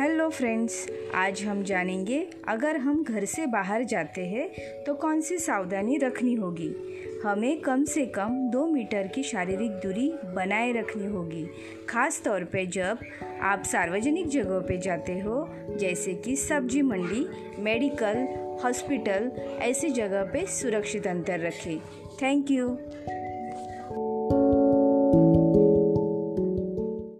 Hello friends, आज हम जानेंगे, अगर हम घर से बाहर जाते हैं तो कौन सी सावधानी रखनी होगी? हमें कम से कम दो मीटर की शारीरिक दूरी बनाए रखनी होगी। ख़ास तौर पे जब आप सार्वजनिक जगहों पे जाते हो, जैसे कि सब्ज़ी मंडी, मेडिकल, हॉस्पिटल, ऐसी जगह पे सुरक्षित अंतर रखें। Thank you.